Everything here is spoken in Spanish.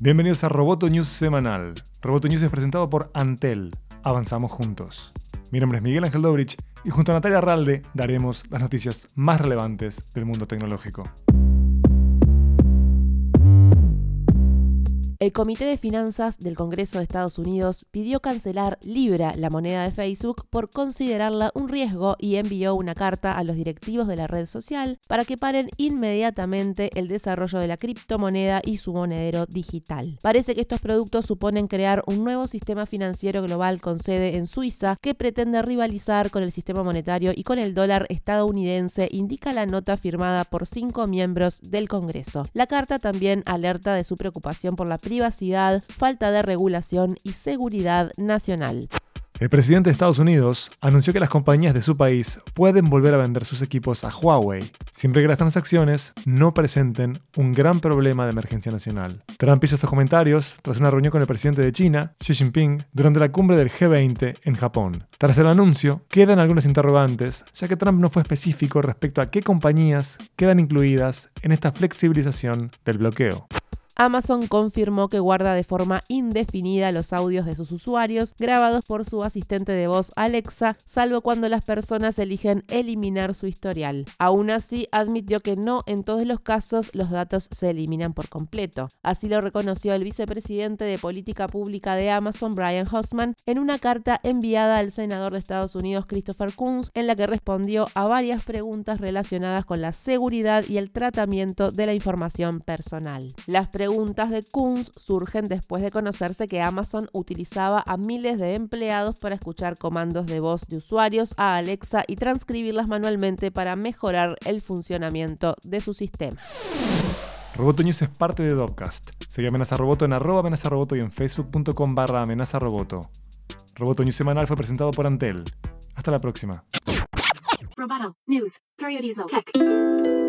Bienvenidos a Roboto News semanal. Roboto News es presentado por Antel. Avanzamos juntos. Mi nombre es Miguel Ángel Dobrich y junto a Natalia Ralde daremos las noticias más relevantes del mundo tecnológico. El Comité de Finanzas del Congreso de Estados Unidos pidió cancelar Libra, la moneda de Facebook, por considerarla un riesgo y envió una carta a los directivos de la red social para que paren inmediatamente el desarrollo de la criptomoneda y su monedero digital. Parece que estos productos suponen crear un nuevo sistema financiero global con sede en Suiza que pretende rivalizar con el sistema monetario y con el dólar estadounidense, indica la nota firmada por cinco miembros del Congreso. La carta también alerta de su preocupación por la privacidad, falta de regulación y seguridad nacional. El presidente de Estados Unidos anunció que las compañías de su país pueden volver a vender sus equipos a Huawei, siempre que las transacciones no presenten un gran problema de emergencia nacional. Trump hizo estos comentarios tras una reunión con el presidente de China, Xi Jinping, durante la cumbre del G20 en Japón. Tras el anuncio, quedan algunas interrogantes, ya que Trump no fue específico respecto a qué compañías quedan incluidas en esta flexibilización del bloqueo. Amazon confirmó que guarda de forma indefinida los audios de sus usuarios grabados por su asistente de voz Alexa, salvo cuando las personas eligen eliminar su historial. Aún así, admitió que no en todos los casos los datos se eliminan por completo. Así lo reconoció el vicepresidente de Política Pública de Amazon, Brian Hossman, en una carta enviada al senador de Estados Unidos, Christopher Coons, en la que respondió a varias preguntas relacionadas con la seguridad y el tratamiento de la información personal. Las de Kunz surgen después de conocerse que Amazon utilizaba a miles de empleados para escuchar comandos de voz de usuarios a Alexa y transcribirlas manualmente para mejorar el funcionamiento de su sistema. Roboto News es parte de Dopcast. Sigue Amenaza Roboto en arroba amenaza roboto y en facebook.com barra amenaza roboto. Roboto News semanal fue presentado por Antel. Hasta la próxima. Roboto News, Tech.